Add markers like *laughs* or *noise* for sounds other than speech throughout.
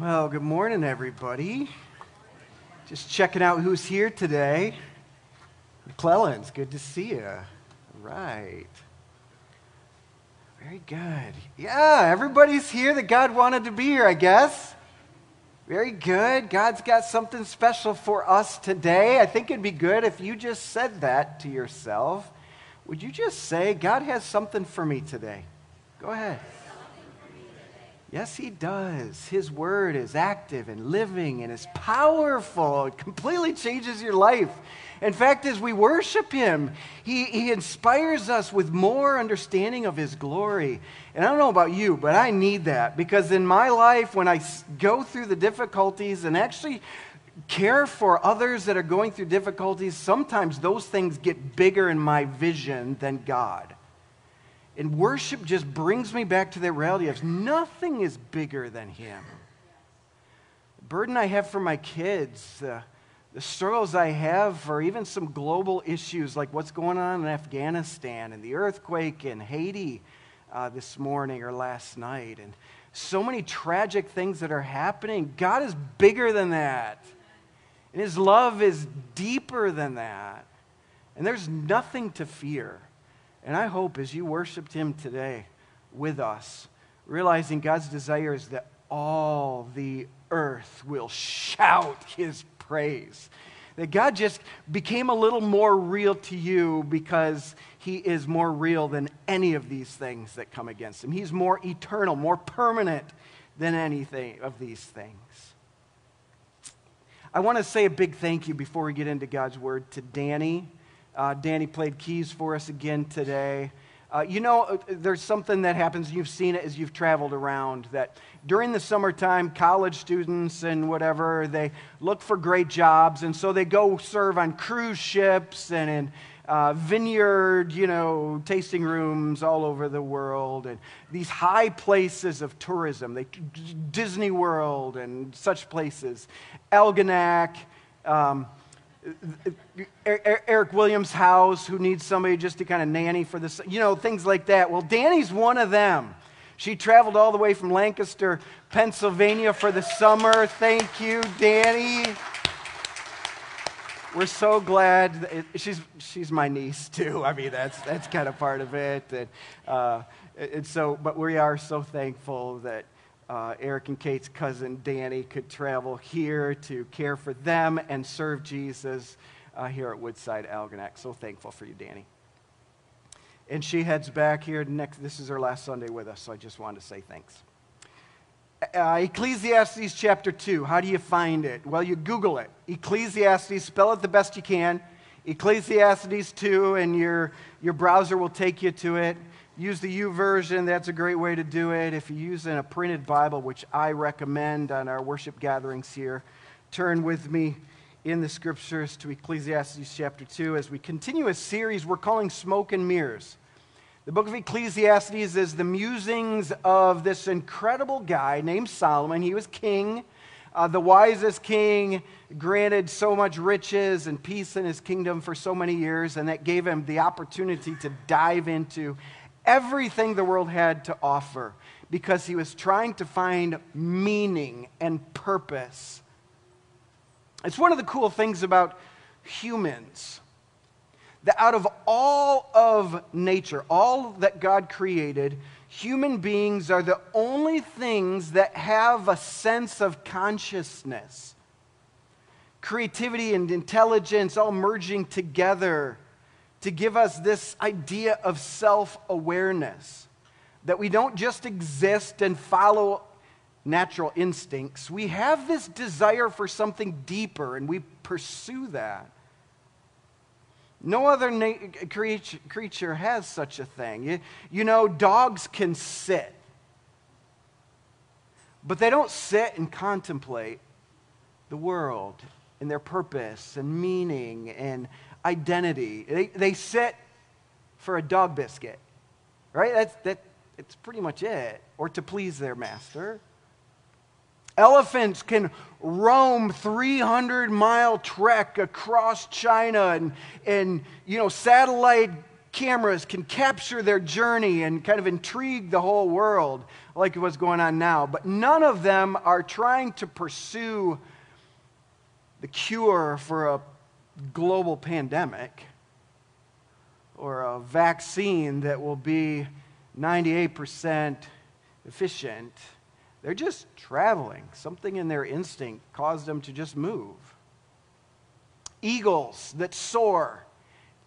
Well, good morning, everybody. Just checking out who's here today. McClellan's, good to see you. Right. Very good. Yeah, everybody's here that God wanted to be here, I guess. Very good. God's got something special for us today. I think it'd be good if you just said that to yourself. Would you just say, God has something for me today? Go ahead. Yes, He does. His word is active and living and is powerful. It completely changes your life. In fact, as we worship Him, He, he inspires us with more understanding of His glory. And I don't know about you, but I need that because in my life, when I go through the difficulties and actually care for others that are going through difficulties, sometimes those things get bigger in my vision than God. And worship just brings me back to that reality of nothing is bigger than Him. The burden I have for my kids, uh, the struggles I have for even some global issues like what's going on in Afghanistan and the earthquake in Haiti uh, this morning or last night, and so many tragic things that are happening. God is bigger than that, and His love is deeper than that, and there's nothing to fear. And I hope as you worshiped Him today with us, realizing God's desire is that all the earth will shout His praise. That God just became a little more real to you because He is more real than any of these things that come against Him. He's more eternal, more permanent than anything of these things. I want to say a big thank you before we get into God's Word to Danny uh, Danny played keys for us again today. Uh, you know, uh, there's something that happens, you've seen it as you've traveled around, that during the summertime, college students and whatever, they look for great jobs, and so they go serve on cruise ships and in uh, vineyard, you know, tasting rooms all over the world, and these high places of tourism, they, Disney World and such places, Algonac. Um, Eric Williams' house, who needs somebody just to kind of nanny for this, you know, things like that. Well, Danny's one of them. She traveled all the way from Lancaster, Pennsylvania for the summer. Thank you, Danny. We're so glad. she's, she's my niece, too. I mean, that's, that's kind of part of it. And, uh, and so, but we are so thankful that uh, Eric and Kate's cousin Danny could travel here to care for them and serve Jesus uh, here at Woodside Algonac. So thankful for you, Danny. And she heads back here next. This is her last Sunday with us, so I just wanted to say thanks. Uh, Ecclesiastes chapter 2. How do you find it? Well, you Google it. Ecclesiastes, spell it the best you can. Ecclesiastes 2, and your, your browser will take you to it use the YouVersion, that's a great way to do it. If you're using a printed Bible, which I recommend on our worship gatherings here, turn with me in the scriptures to Ecclesiastes chapter 2 as we continue a series we're calling Smoke and Mirrors. The book of Ecclesiastes is the musings of this incredible guy named Solomon. He was king, uh, the wisest king, granted so much riches and peace in his kingdom for so many years, and that gave him the opportunity to dive into everything the world had to offer because he was trying to find meaning and purpose. It's one of the cool things about humans that out of all of nature, all that God created, human beings are the only things that have a sense of consciousness. Creativity and intelligence all merging together to give us this idea of self awareness that we don't just exist and follow natural instincts. We have this desire for something deeper and we pursue that. No other na- creature, has such a thing. You, you know, dogs can sit but they don't sit and contemplate the world and their purpose and meaning and identity. They, they sit for a dog biscuit, right? That's, that, it's pretty much it, or to please their master. Elephants can roam 300 mile trek across China and, and you know, satellite cameras can capture their journey and kind of intrigue the whole world like what's going on now. But none of them are trying to pursue the cure for a global pandemic or a vaccine that will be 98% efficient. They're just traveling. Something in their instinct caused them to just move. Eagles that soar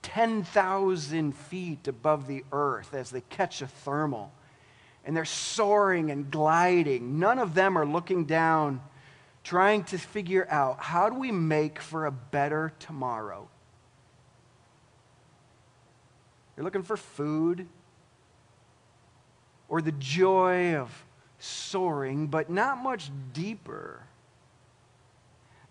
10,000 feet above the earth as they catch a thermal. And they're soaring and gliding. None of them are looking down, trying to figure out how do we make for a better tomorrow? They're looking for food or the joy of soaring, but not much deeper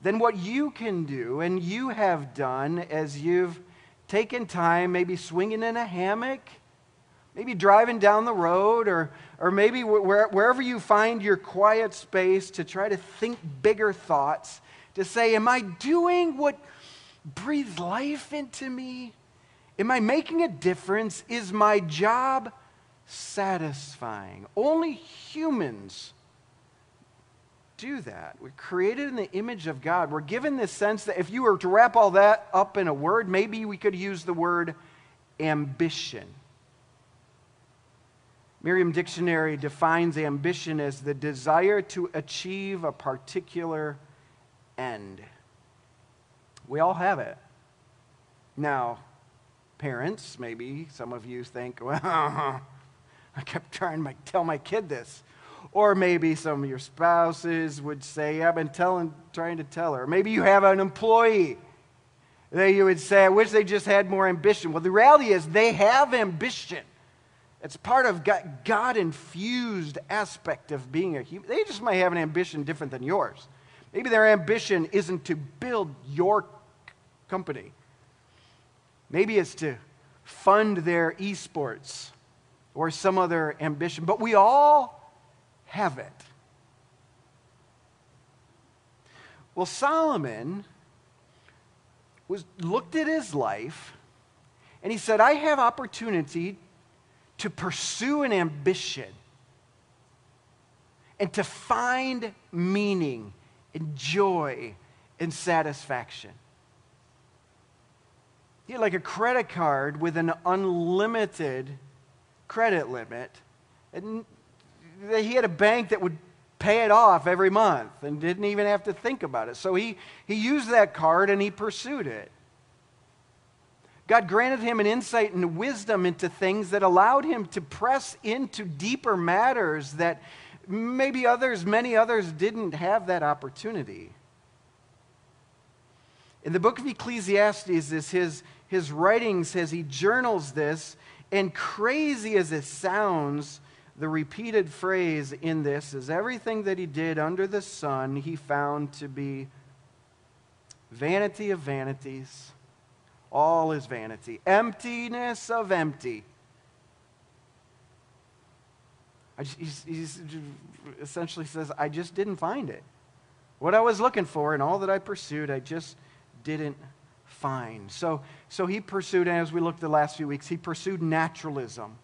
than what you can do and you have done as you've taken time, maybe swinging in a hammock, maybe driving down the road, or, or maybe where, wherever you find your quiet space to try to think bigger thoughts, to say, Am I doing what breathes life into me? Am I making a difference? Is my job satisfying? Only humans do that. We're created in the image of God. We're given this sense that if you were to wrap all that up in a word, maybe we could use the word ambition. Merriam Dictionary defines ambition as the desire to achieve a particular end. We all have it. Now, parents, maybe some of you think, *laughs* well, I kept *laughs* trying to tell my kid this. Or maybe some of your spouses would say, I've been telling, trying to tell her. Maybe you have an employee that you would say, I wish they just had more ambition. Well, the reality is they have ambition. It's part of God infused aspect of being a human. They just might have an ambition different than yours. Maybe their ambition isn't to build your company. Maybe it's to fund their esports or some other ambition. But we all have it. Well, Solomon was looked at his life and he said, I have opportunity to pursue an ambition and to find meaning and joy and satisfaction. He had like a credit card with an unlimited credit limit. And he had a bank that would pay it off every month and didn't even have to think about it. So he, he used that card and he pursued it. God granted him an insight and wisdom into things that allowed him to press into deeper matters that maybe others, many others, didn't have that opportunity. In the book of Ecclesiastes, is his, his writings as he journals this, and crazy as it sounds, the repeated phrase in this is everything that he did under the sun he found to be vanity of vanities. All is vanity, emptiness of empty. He essentially says, I just didn't find it. What I was looking for and all that I pursued, I just didn't find. So, so he pursued, and as we looked the last few weeks, he pursued naturalism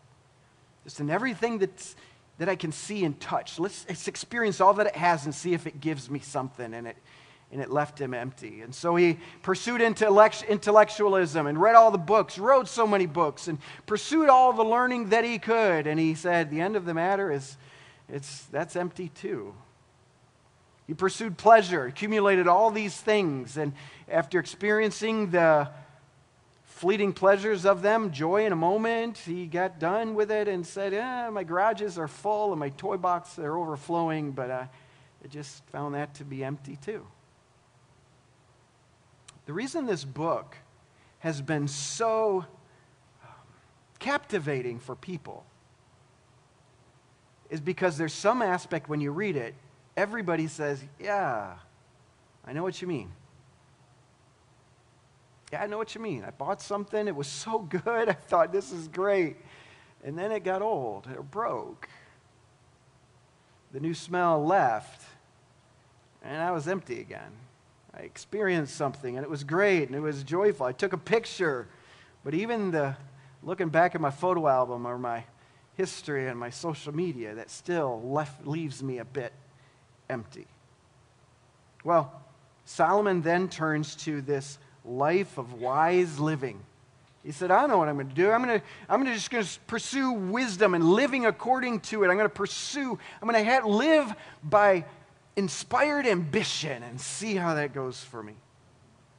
just in everything that's, that I can see and touch. Let's, let's experience all that it has and see if it gives me something. And it, and it left him empty. And so he pursued intellectualism and read all the books, wrote so many books, and pursued all the learning that he could. And he said, The end of the matter is, it's, that's empty too. He pursued pleasure, accumulated all these things, and after experiencing the fleeting pleasures of them, joy in a moment. He got done with it and said, eh, My garages are full and my toy boxes are overflowing, but uh, I just found that to be empty too. The reason this book has been so um, captivating for people is because there's some aspect when you read it everybody says, Yeah, I know what you mean. Yeah, I know what you mean. I bought something, it was so *laughs* good, I thought this is great. And then it got old, it broke. The new smell left, and I was empty again. I experienced something, and it was great, and it was joyful. I took a picture, but even the looking back at my photo album or my history and my social media, that still left, leaves me a bit empty. Well, Solomon then turns to this life of wise living. He said, I know what I'm going to do. I'm going to, I'm going to just going to pursue wisdom and living according to it. I'm going to pursue, I'm going to live by inspired ambition and see how that goes for me.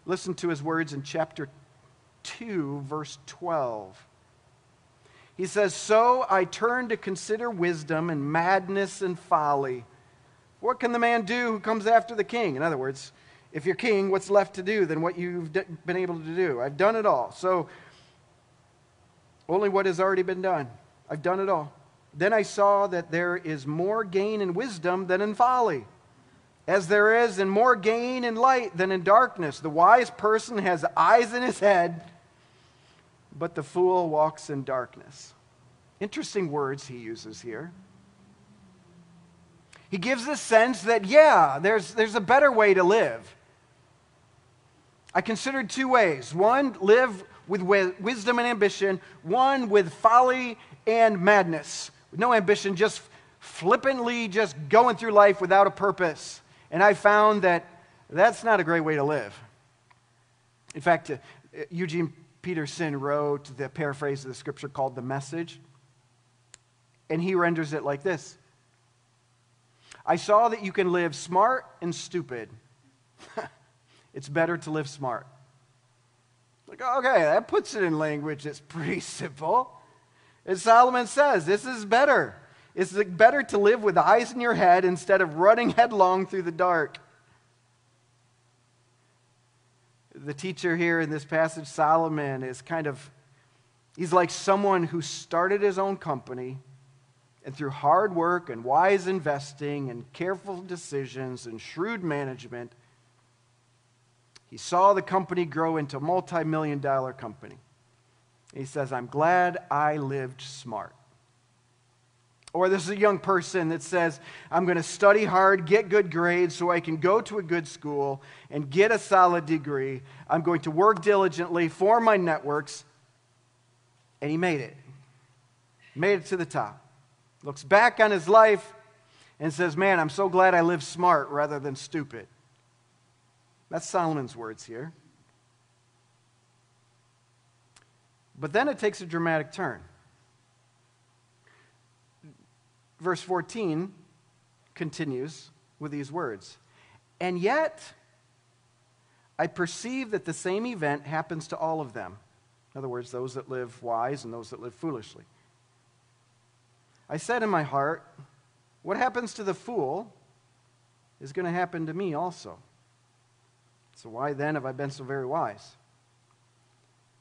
Listen to his words in chapter 2, verse 12. He says, So I turned to consider wisdom and madness and folly. What can the man do who comes after the king? In other words, if you're king, what's left to do than what you've been able to do? I've done it all. So, only what has already been done. I've done it all. Then I saw that there is more gain in wisdom than in folly, as there is in more gain in light than in darkness. The wise person has eyes in his head, but the fool walks in darkness. Interesting words he uses here. He gives a sense that, yeah, there's, there's a better way to live. I considered two ways one, live with wisdom and ambition, one, with folly and madness. With no ambition, just flippantly just going through life without a purpose. And I found that that's not a great way to live. In fact, uh, Eugene Peterson wrote the paraphrase of the scripture called The Message, and he renders it like this I saw that you can live smart and stupid. *laughs* it's better to live smart. Like, okay, that puts it in language that's pretty simple. And Solomon says, this is better. It's better to live with eyes in your head instead of running *laughs* headlong through the dark. The teacher here in this passage, Solomon, is kind of, he's like someone who started his own company and through hard work and wise investing and careful decisions and shrewd management, he saw the company grow into a multi million dollar company. He says, I'm glad I lived smart. Or this is a young person that says, I'm going to study hard, get good grades so I can go to a good school and get a solid degree. I'm going to work diligently, for my networks. And he made it. Made it to the top looks back on his life and says, Man, I'm so glad I lived smart rather than stupid. That's Solomon's words here. But then it takes a dramatic turn. Verse 14 continues with these words And yet, I perceive that the same event happens to all of them. In other words, those that live wise and those that live foolishly. I said in my heart, What happens to the fool is going to happen to me also. So why then have I been so very wise?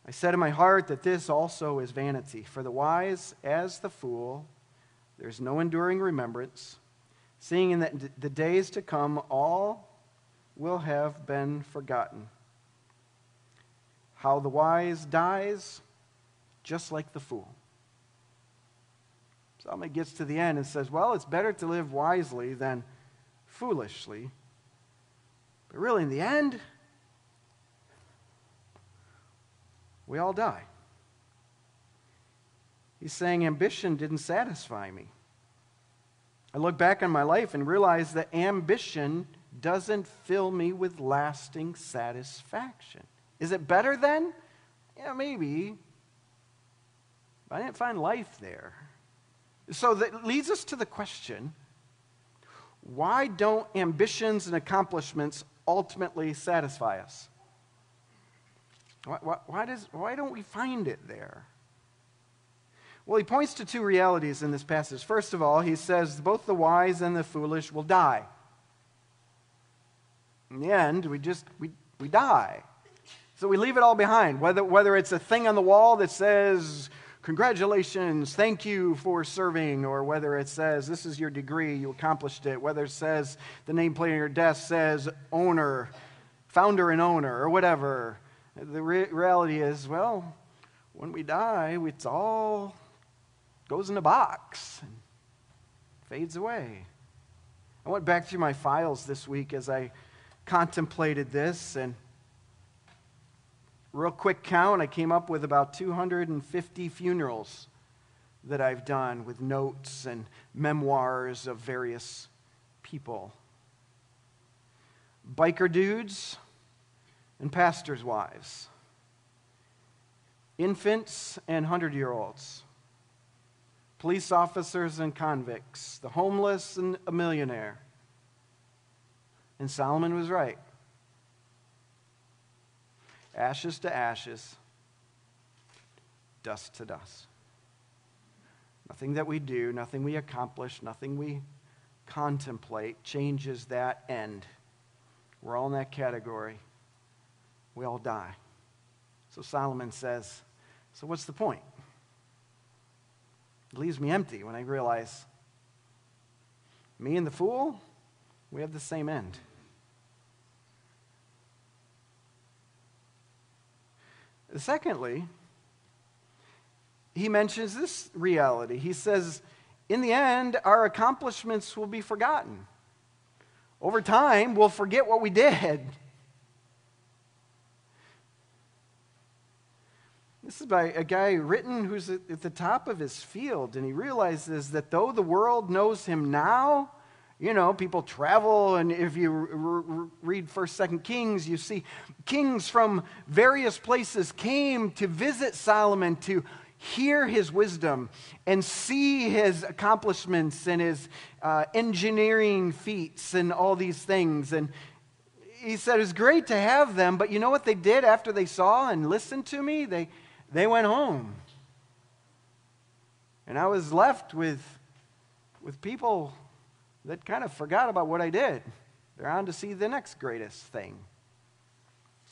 I said in my heart that this also is vanity. For the wise as the fool, there's no enduring remembrance, seeing in that the days to come all will have been forgotten. How the wise dies, just like the fool. Solomon gets to the end and says, Well, it's better to live wisely than foolishly. But really, in the end, we all die. He's saying ambition didn't satisfy me. I look back on my life and realize that ambition doesn't fill me with lasting satisfaction. Is it better then? Yeah, maybe. But I didn't find life there. So that leads us to the question why don't ambitions and accomplishments ultimately satisfy us? Why, why, why, does, why don't we find it there? Well, he points to two realities in this passage. First of all, he says both the wise and the foolish will die. In the end, we just we, we die. So we leave it all behind. Whether, whether it's a thing on the wall that says congratulations, thank you for serving, or whether it says, this is your degree, you accomplished it, whether it says the nameplate on your desk says owner, founder and owner, or whatever. The re- reality is, well, when we die, it's all goes in a box and fades away. I went back through my files this week as I contemplated this, and real quick count, I came up with about 250 funerals that I've done with notes and memoirs of various people. Biker dudes and pastors' wives, infants and 100 year olds, police officers and convicts, the homeless and a millionaire. And Solomon was right ashes to ashes, dust to dust. Nothing that we do, nothing we accomplish, nothing we contemplate changes that end. We're all in that category. We all die. So Solomon says, So what's the point? It leaves me empty when I realize me and the fool, we have the same end. Secondly, he mentions this reality. He says, in the end, our accomplishments will be forgotten. Over time, we'll forget what we did. This is by a guy written who's at the top of his field, and he realizes that though the world knows him now, you know, people travel, and if you r- read 1st, 2nd Kings, you see kings from various places came to visit Solomon to hear his wisdom and see his accomplishments and his uh, engineering feats and all these things. And he said, It's great to have them, but you know what they did after they saw and listened to me? They, they went home. And I was left with, with people that kind of forgot about what I did. They're on to see the next greatest thing.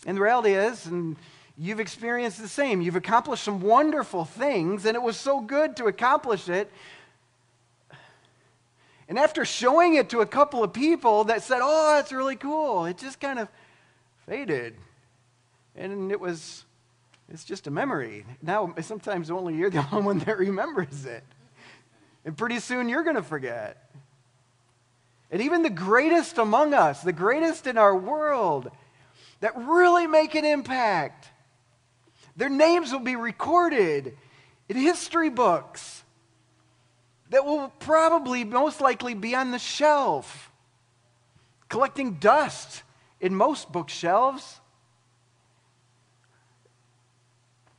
And the reality is, and you've experienced the same, you've accomplished some wonderful things, and it was so good to accomplish it. And after showing it to a couple of people that said, Oh, that's really cool, it just kind of faded. And it was, it's just a memory. Now, sometimes only you're the *laughs* only one that remembers it. And pretty soon you're going to forget. And even the greatest among us, the greatest in our world, that really make an impact, their names will be recorded in history books that will probably, most likely, be on the shelf, collecting dust in most bookshelves.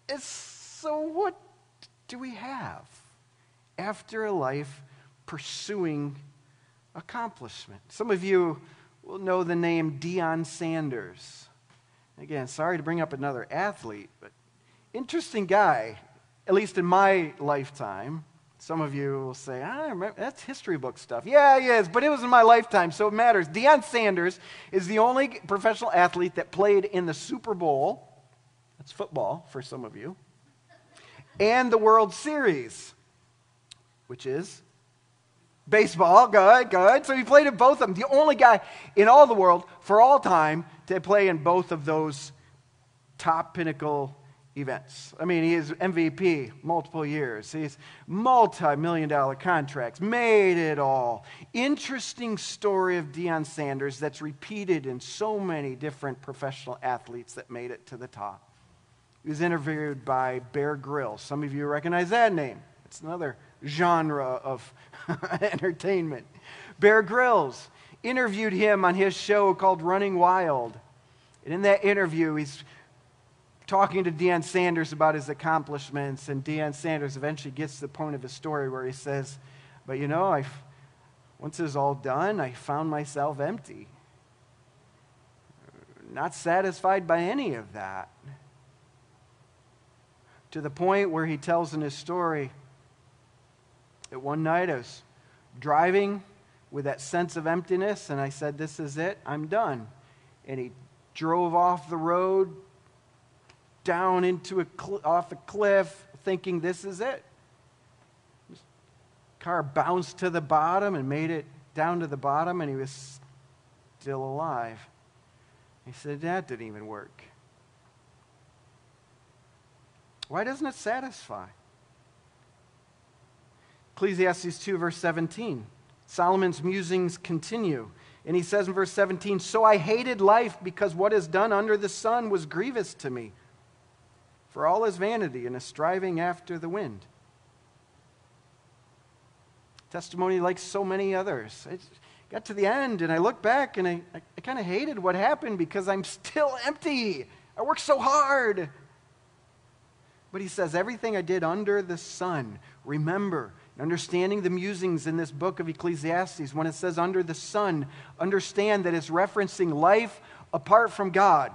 It's, so, what do we have after a life pursuing accomplishment. Some of you will know the name Deion Sanders. Again, sorry to bring up another athlete, but interesting guy, at least in my lifetime. Some of you will say, ah, I remember, that's history book stuff. Yeah, he is, but it was in my lifetime, so it matters. Deion Sanders is the only professional athlete that played in the Super Bowl. That's football for some of you. And the World Series, which is Baseball, good, good. So he played in both of them. The only guy in all the world for all time to play in both of those top pinnacle events. I mean, he is MVP multiple years. He's multi million dollar contracts, made it all. Interesting story of Deion Sanders that's repeated in so many different professional athletes that made it to the top. He was interviewed by Bear Grylls. Some of you recognize that name. It's another genre of *laughs* entertainment. Bear Grylls interviewed him on his show called Running Wild. And in that interview, he's talking to Deion Sanders about his accomplishments. And Deion Sanders eventually gets to the point of his story where he says, But you know, I, once it was all done, I found myself empty. Not satisfied by any of that. To the point where he tells in his story, that one night I was driving with that sense of emptiness, and I said, This is it, I'm done. And he drove off the road, down into a cl- off a cliff, thinking this is it. His car bounced to the bottom and made it down to the bottom, and he was still alive. He said, That didn't even work. Why doesn't it satisfy? Ecclesiastes 2, verse 17. Solomon's musings continue. And he says in verse 17, So I hated life because what is done under the sun was grievous to me, for all is vanity and a striving after the wind. Testimony like so many others. I got to the end and I look back and I, I, I kind of hated what happened because I'm still *laughs* empty. I worked so hard. But he says, Everything I did under the sun, remember, Understanding the musings in this book of Ecclesiastes, when it says under the sun, understand that it's referencing life apart from God.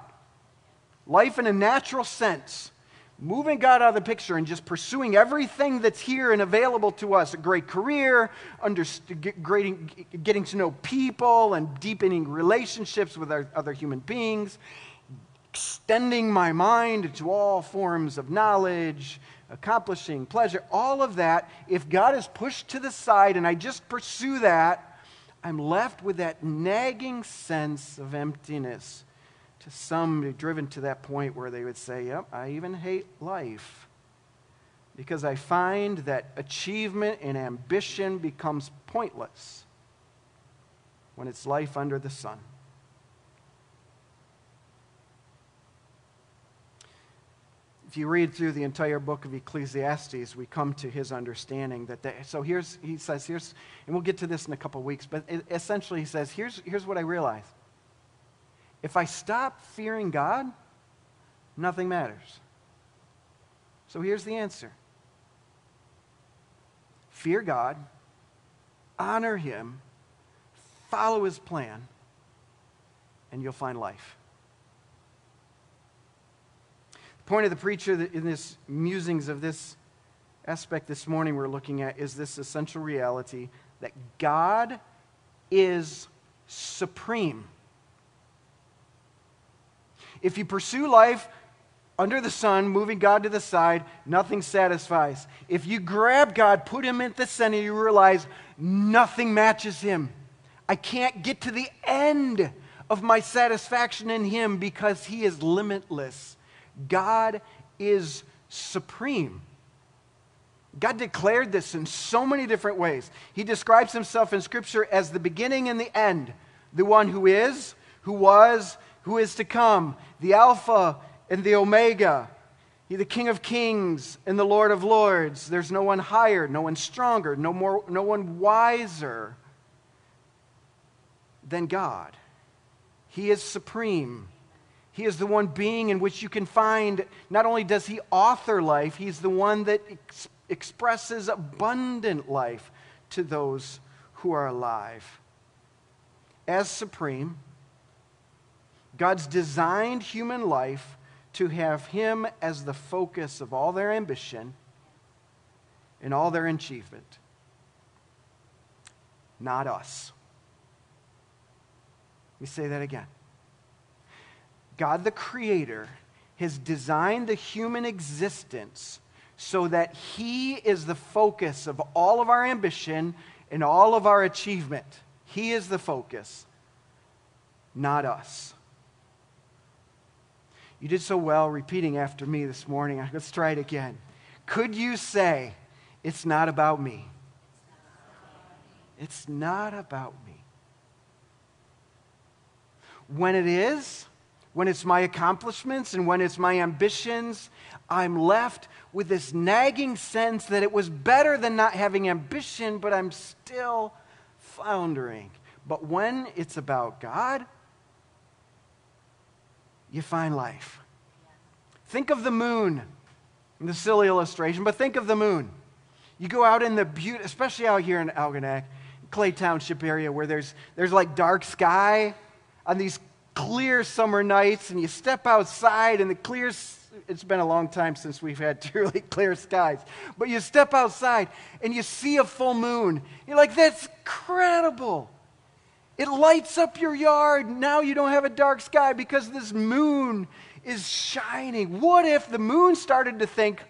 Life in a natural sense. Moving God out of the picture and just pursuing everything that's here and available to us a great career, getting, getting to know people, and deepening relationships with other human beings, extending my mind to all forms of knowledge, accomplishing, pleasure, all of that, if God is pushed to the side and I just pursue that, I'm left with that nagging sense of emptiness. To some, driven to that point where they would say, Yep, I even hate life. Because I find that achievement and ambition becomes pointless when it's life under the sun. If you read through the entire book of Ecclesiastes, we come to his understanding that. They, so here's, he says, here's, and we'll get to this in a couple weeks, but essentially he says, here's, here's what I realize. If I stop fearing God, nothing matters. So here's the answer fear God, honor him, follow his plan, and you'll find life point of the preacher in this musings of this aspect this morning we're looking at is this essential reality that God is supreme. If you pursue life under the sun, moving God to the side, nothing satisfies. If you grab God, put him at the center, you realize nothing matches him. I can't get to the end of my satisfaction in him because he is limitless. God is supreme. God declared this in so many different ways. He describes himself in Scripture as the beginning and the end, the one who is, who was, who is to come, the Alpha and the Omega. He, the King of Kings and the Lord of Lords. There's no one higher, no one stronger, no, more, no one wiser than God. He is supreme. He is the one being in which you can find, not only does he author life, he's the one that ex- expresses abundant life to those who are alive. As supreme, God's designed human life to have him as the focus of all their ambition and all their achievement, not us. Let me say that again. God the Creator has designed the human existence so that He is the focus of all of our ambition and all of our achievement. He is the focus, not us. You did so well repeating after me this morning. *laughs* Let's try it again. Could you say, It's not about me? It's not about me. When it is, when it's my accomplishments and when it's my ambitions, I'm left with this nagging sense that it was better than not having ambition, but I'm still floundering. But when it's about God, you find life. Think of the moon. The silly illustration, but think of the moon. You go out in the beauty, especially out here in Algonac, Clay Township area, where there's, there's like dark sky on these clear summer nights and you step outside and the clear it's been a long time since we've had *laughs* truly clear skies but you step outside and you see a full moon. You're like that's incredible. It lights up your yard. Now you don't have a dark sky because this moon is shining. What if the moon started to think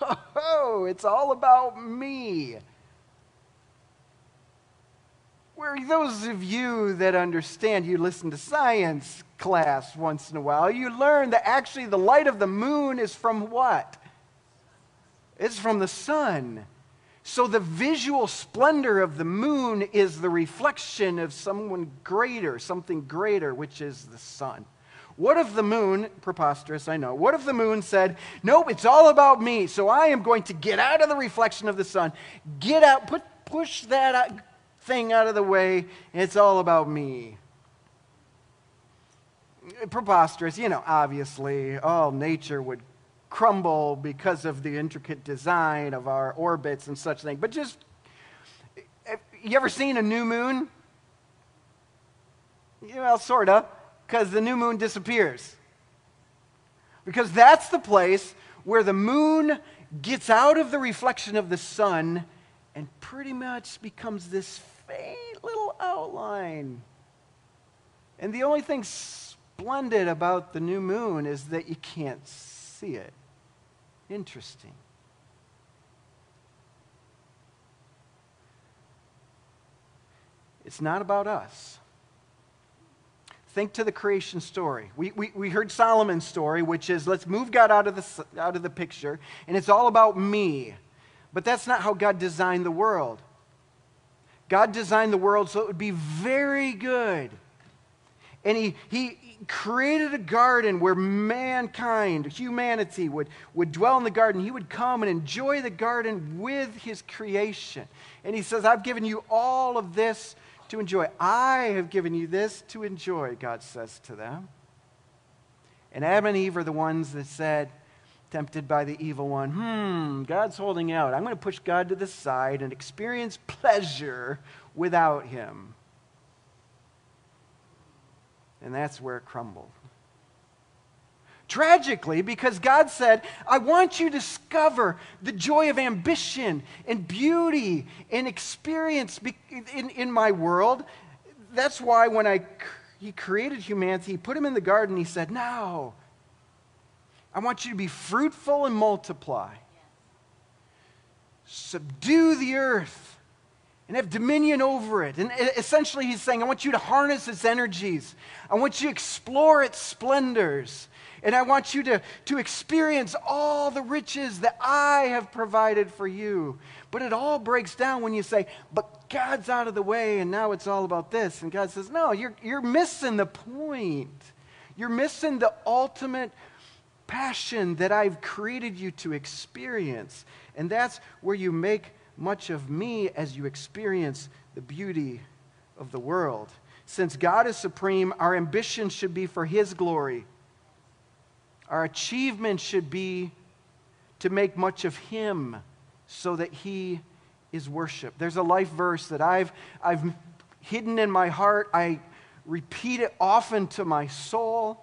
*laughs* Oh, it's all about me. Where those of you that understand, you listen to science class once in a while, you learn that actually the light of the moon is from what? It's from the sun. So the visual splendor of the moon is the reflection of someone greater, something greater, which is the sun. What if the moon, preposterous, I know, what if the moon said, Nope, it's all about me, so I am going to get out of the reflection of the sun, get out, put, push that thing out of the way, it's all about me? Preposterous, you know, obviously, all nature would crumble because of the intricate design of our orbits and such thing. But just, eh, you ever seen a new moon? Well, sort of because the new moon disappears. Because that's the place where the moon gets out of the reflection of the sun and pretty much becomes this faint little outline. And the only thing splendid about the new moon is that you can't see it. Interesting. It's not about us. Think to the creation story. We, we, we heard Solomon's story, which is let's move God out of, the, out of the picture, and it's all about me. But that's not how God designed the world. God designed the world so it would be very good. And he, he created a garden where mankind, humanity, would, would dwell in the garden. He would come and enjoy the garden with his creation. And he says, I've given you all of this to enjoy. I have given you this to enjoy, God says to them. And Adam and Eve are the ones that said, tempted by the evil one, hmm, God's holding out. I'm going to push God to the side and experience pleasure without him. And that's where it crumbled. Tragically, because God said, I want you to discover the joy of ambition and beauty and experience in, in my world. That's why when I, he created humanity, he put him in the garden, he said, Now, I want you to be fruitful and multiply. Subdue the earth and have dominion over it. And essentially, he's saying, I want you to harness its energies. I want you to explore its splendors. And I want you to, to experience all the riches that I have provided for you. But it all breaks down when you say, but God's out of the way and now it's all about this. And God says, no, you're, you're missing the point. You're missing the ultimate passion that I've created you to experience. And that's where you make much of me as you experience the beauty of the world. Since God is supreme, our ambition should be for His glory our achievement should be to make much of Him so that He is worshiped. There's a life verse that I've, I've hidden in my heart. I repeat it often to my soul.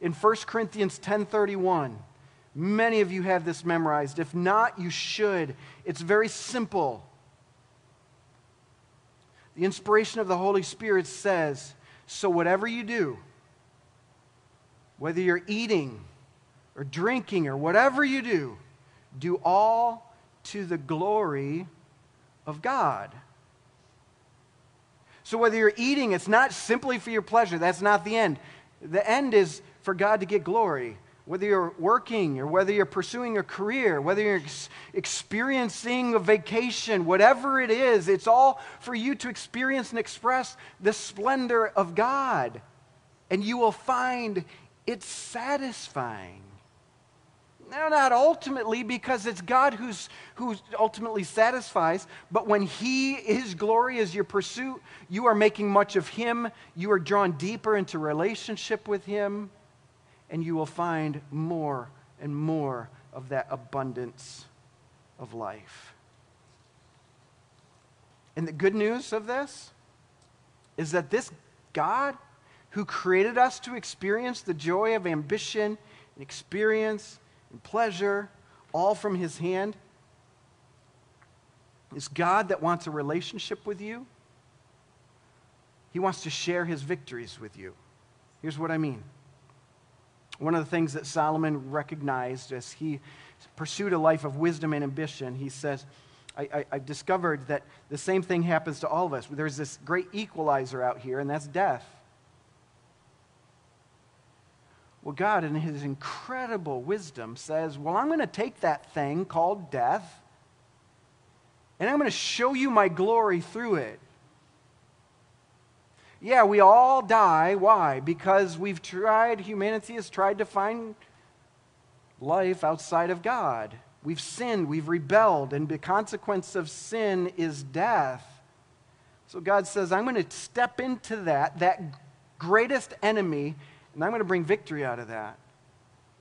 In 1 Corinthians 10:31, many of you have this memorized. If not, you should. It's very simple. The inspiration of the Holy Spirit says, "So whatever you do, whether you're eating or drinking or whatever you do, do all to the glory of God. So, whether you're eating, it's not simply for your pleasure. That's not the end. The end is for God to get glory. Whether you're working or whether you're pursuing a career, whether you're ex- experiencing a vacation, whatever it is, it's all for you to experience and express the splendor of God. And you will find it's satisfying. Now, not ultimately, because it's God who's, who ultimately satisfies, but when He, His glory is your pursuit, you are making much of Him, you are drawn deeper into relationship with Him, and you will find more and more of that abundance of life. And the good news of this is that this God who created us to experience the joy of ambition and experience and pleasure, all from his hand, is God that wants a relationship with you. He wants to share his victories with you. Here's what I mean. One of the things that Solomon recognized as he pursued a life of wisdom and ambition, he says, I, have discovered that the same thing happens to all of us. There's this great equalizer out here, and that's death. Well, God, in His incredible wisdom, says, Well, I'm going to take that thing called death, and I'm going to show you my glory through it. Yeah, we all die. Why? Because we've tried, humanity has tried to find life outside of God. We've sinned, we've rebelled, and the consequence of sin is death. So God says, I'm going to step into that, that greatest enemy, and I'm going to bring victory out of that.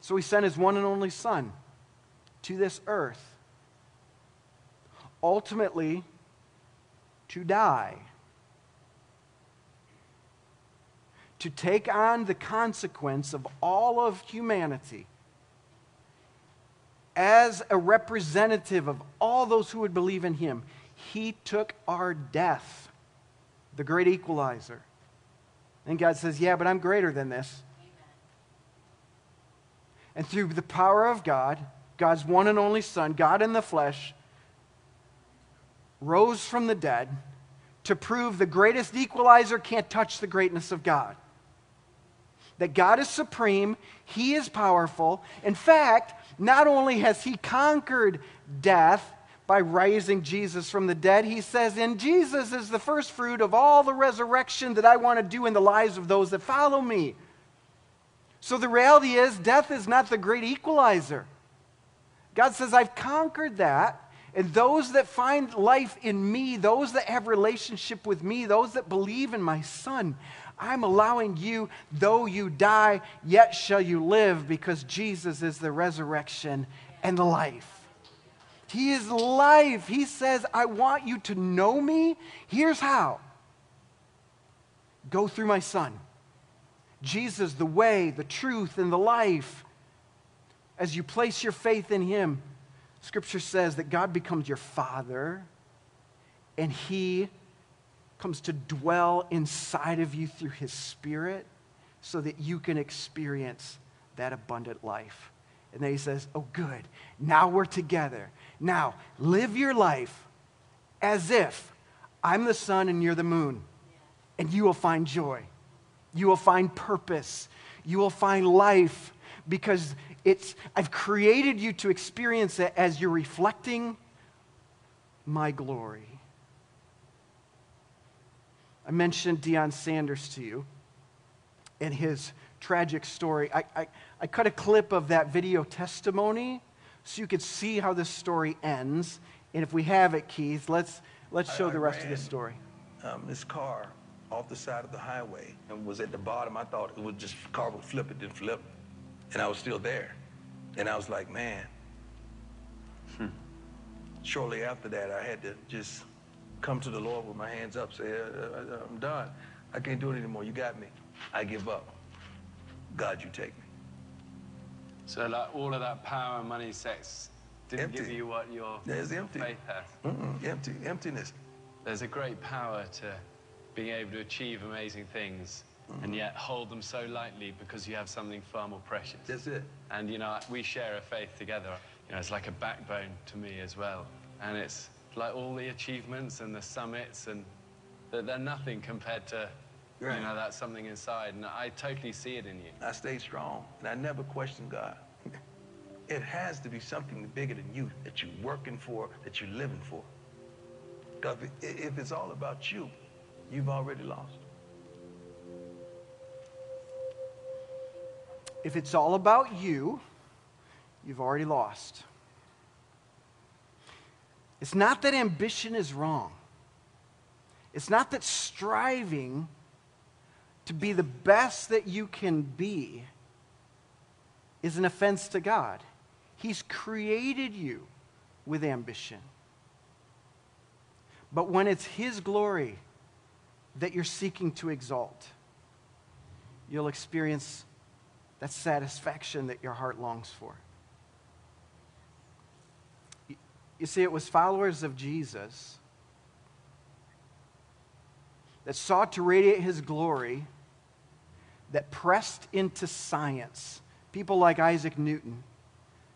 So he sent his one and only Son to this earth, ultimately to die, to take on the consequence of all of humanity as a representative of all those who would believe in him, he took our death, the great equalizer. And God says, Yeah, but I'm greater than this. And through the power of God, God's one and only Son, God in the flesh, rose from the dead to prove the greatest equalizer can't touch the greatness of God. That God is supreme, He is powerful. In fact, not only has he conquered death by raising Jesus from the dead, he says, And Jesus is the first fruit of all the resurrection that I want to do in the lives of those that follow me. So the reality is, death is not the great equalizer. God says, I've conquered that. And those that find life in me, those that have relationship with me, those that believe in my son, I'm allowing you, though you die, yet shall you live, because Jesus is the resurrection and the life. He is life. He says, I want you to know me. Here's how go through my son. Jesus, the way, the truth, and the life. As you place your faith in him, Scripture says that God becomes your father and he comes to dwell inside of you through his spirit so that you can experience that abundant life. And then he says, Oh, good. Now we're together. Now live your life as if I'm the sun and you're the moon. And you will find joy. You will find purpose. You will find life because it's, I've created you to experience it as you're reflecting my glory. I mentioned Deion Sanders to you and his tragic story. I, I, I, cut a clip of that video testimony so you could see how this story ends. And if we have it, Keith, let's, let's show I, the rest ran, of the story. Um, this car off the side of the highway and was at the bottom. I thought it would just, car would flip, it didn't flip. And I was still there. And I was like, man. Hmm. Shortly after that, I had to just come to the Lord with my hands up, say, uh, uh, I'm done. I can't do it anymore. You got me. I give up. God, you take me. So like all of that power, money, sex didn't empty. give you what your, There's empty. faith has. Mm-mm, empty, emptiness. There's a great power to being able to achieve amazing things mm-hmm. and yet hold them so lightly because you have something far more precious. That's it. And you know, we share a faith together. You know, it's like a backbone to me as well. And it's like all the achievements and the summits, and they're, they're nothing compared to, right. you know, that something inside. And I totally see it in you. I stay strong, and I never question God. *laughs* it has to be something bigger than you that you're working for, that you're living for. Because if it's all about you, you've already lost. If it's all about you, you've already lost. It's not that ambition is wrong. It's not that striving to be the best that you can be is an offense to God. He's created you with ambition. But when it's His glory that you're seeking to exalt, you'll experience that satisfaction that your heart longs for. You see, it was followers of Jesus that sought to radiate his glory that pressed into science. People like Isaac Newton,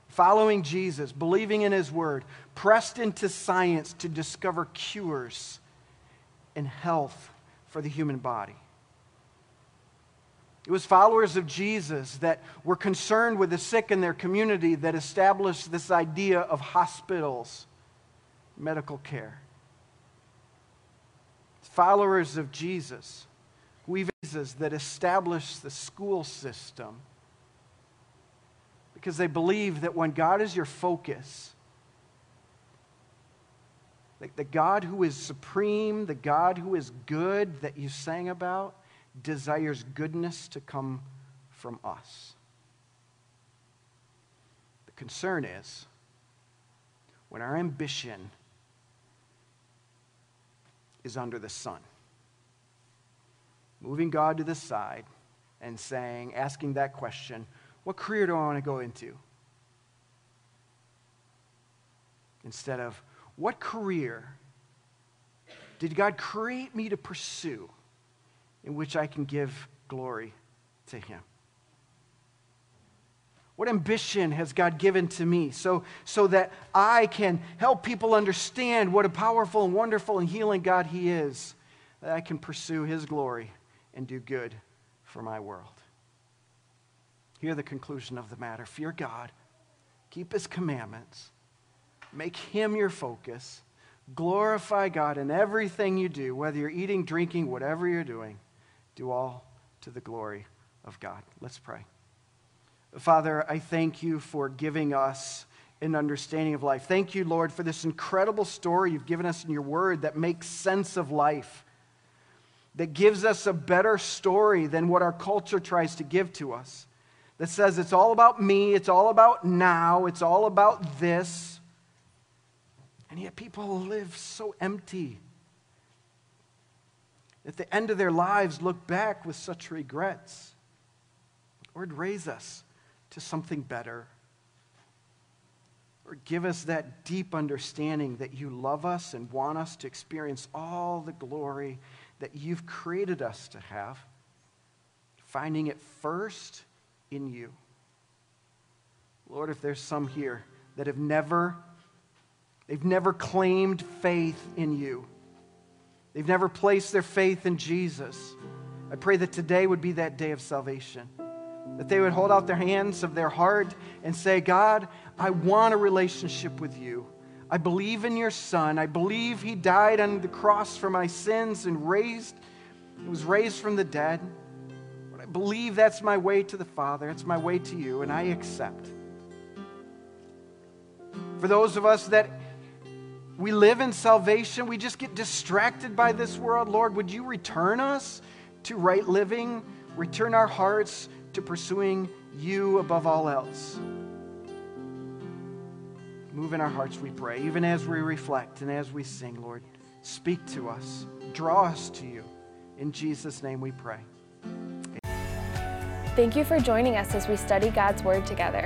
following Jesus, believing in his word, pressed into science to discover cures and health for the human body. It was followers of Jesus that were concerned with the sick in their community that established this idea of hospitals, medical care. Followers of Jesus, we Jesus that established the school system because they believe that when God is your focus, the God who is supreme, the God who is good that you sang about, desires goodness to come from us. The concern is when our ambition is under the sun, moving God to the side and saying, asking that question, what career do I want to go into? Instead of, what career did God create me to pursue in which I can give glory to Him? What ambition has God given to me so, so that I can help people understand what a powerful and wonderful and healing God He is, that I can pursue His glory and do good for my world? Hear the conclusion of the matter. Fear God, keep His commandments, make Him your focus, glorify God in everything you do, whether you're eating, drinking, whatever you're doing, do all to the glory of God. Let's pray. Father, I thank you for giving us an understanding of life. Thank you, Lord, for this incredible story you've given us in your word that makes sense of life, that gives us a better story than what our culture tries to give to us that says it's all about me, it's all about now, it's all about this. And yet people live so empty. At the end of their lives, look back with such regrets. Lord, raise us to something better. Or give us that deep understanding that you love us and want us to experience all the glory that you've created us to have, finding it first in you. Lord, if there's some here that have never they've never claimed faith in you. They've never placed their faith in Jesus. I pray that today would be that day of salvation. That they would hold out their hands of their heart and say, God, I want a relationship with you. I believe in your Son. I believe he died on the cross for my sins and raised, was raised from the dead But I believe that's my way to the Father, it's my way to you, and I accept. For those of us that we live in salvation, we just get distracted by this world, Lord, would you return us to right living, return our hearts to pursuing you above all else? Move in our hearts, we pray, even as we reflect and as we sing, Lord. Speak to us, draw us to you. In Jesus' name we pray. Thank you for joining us as we study God's Word together.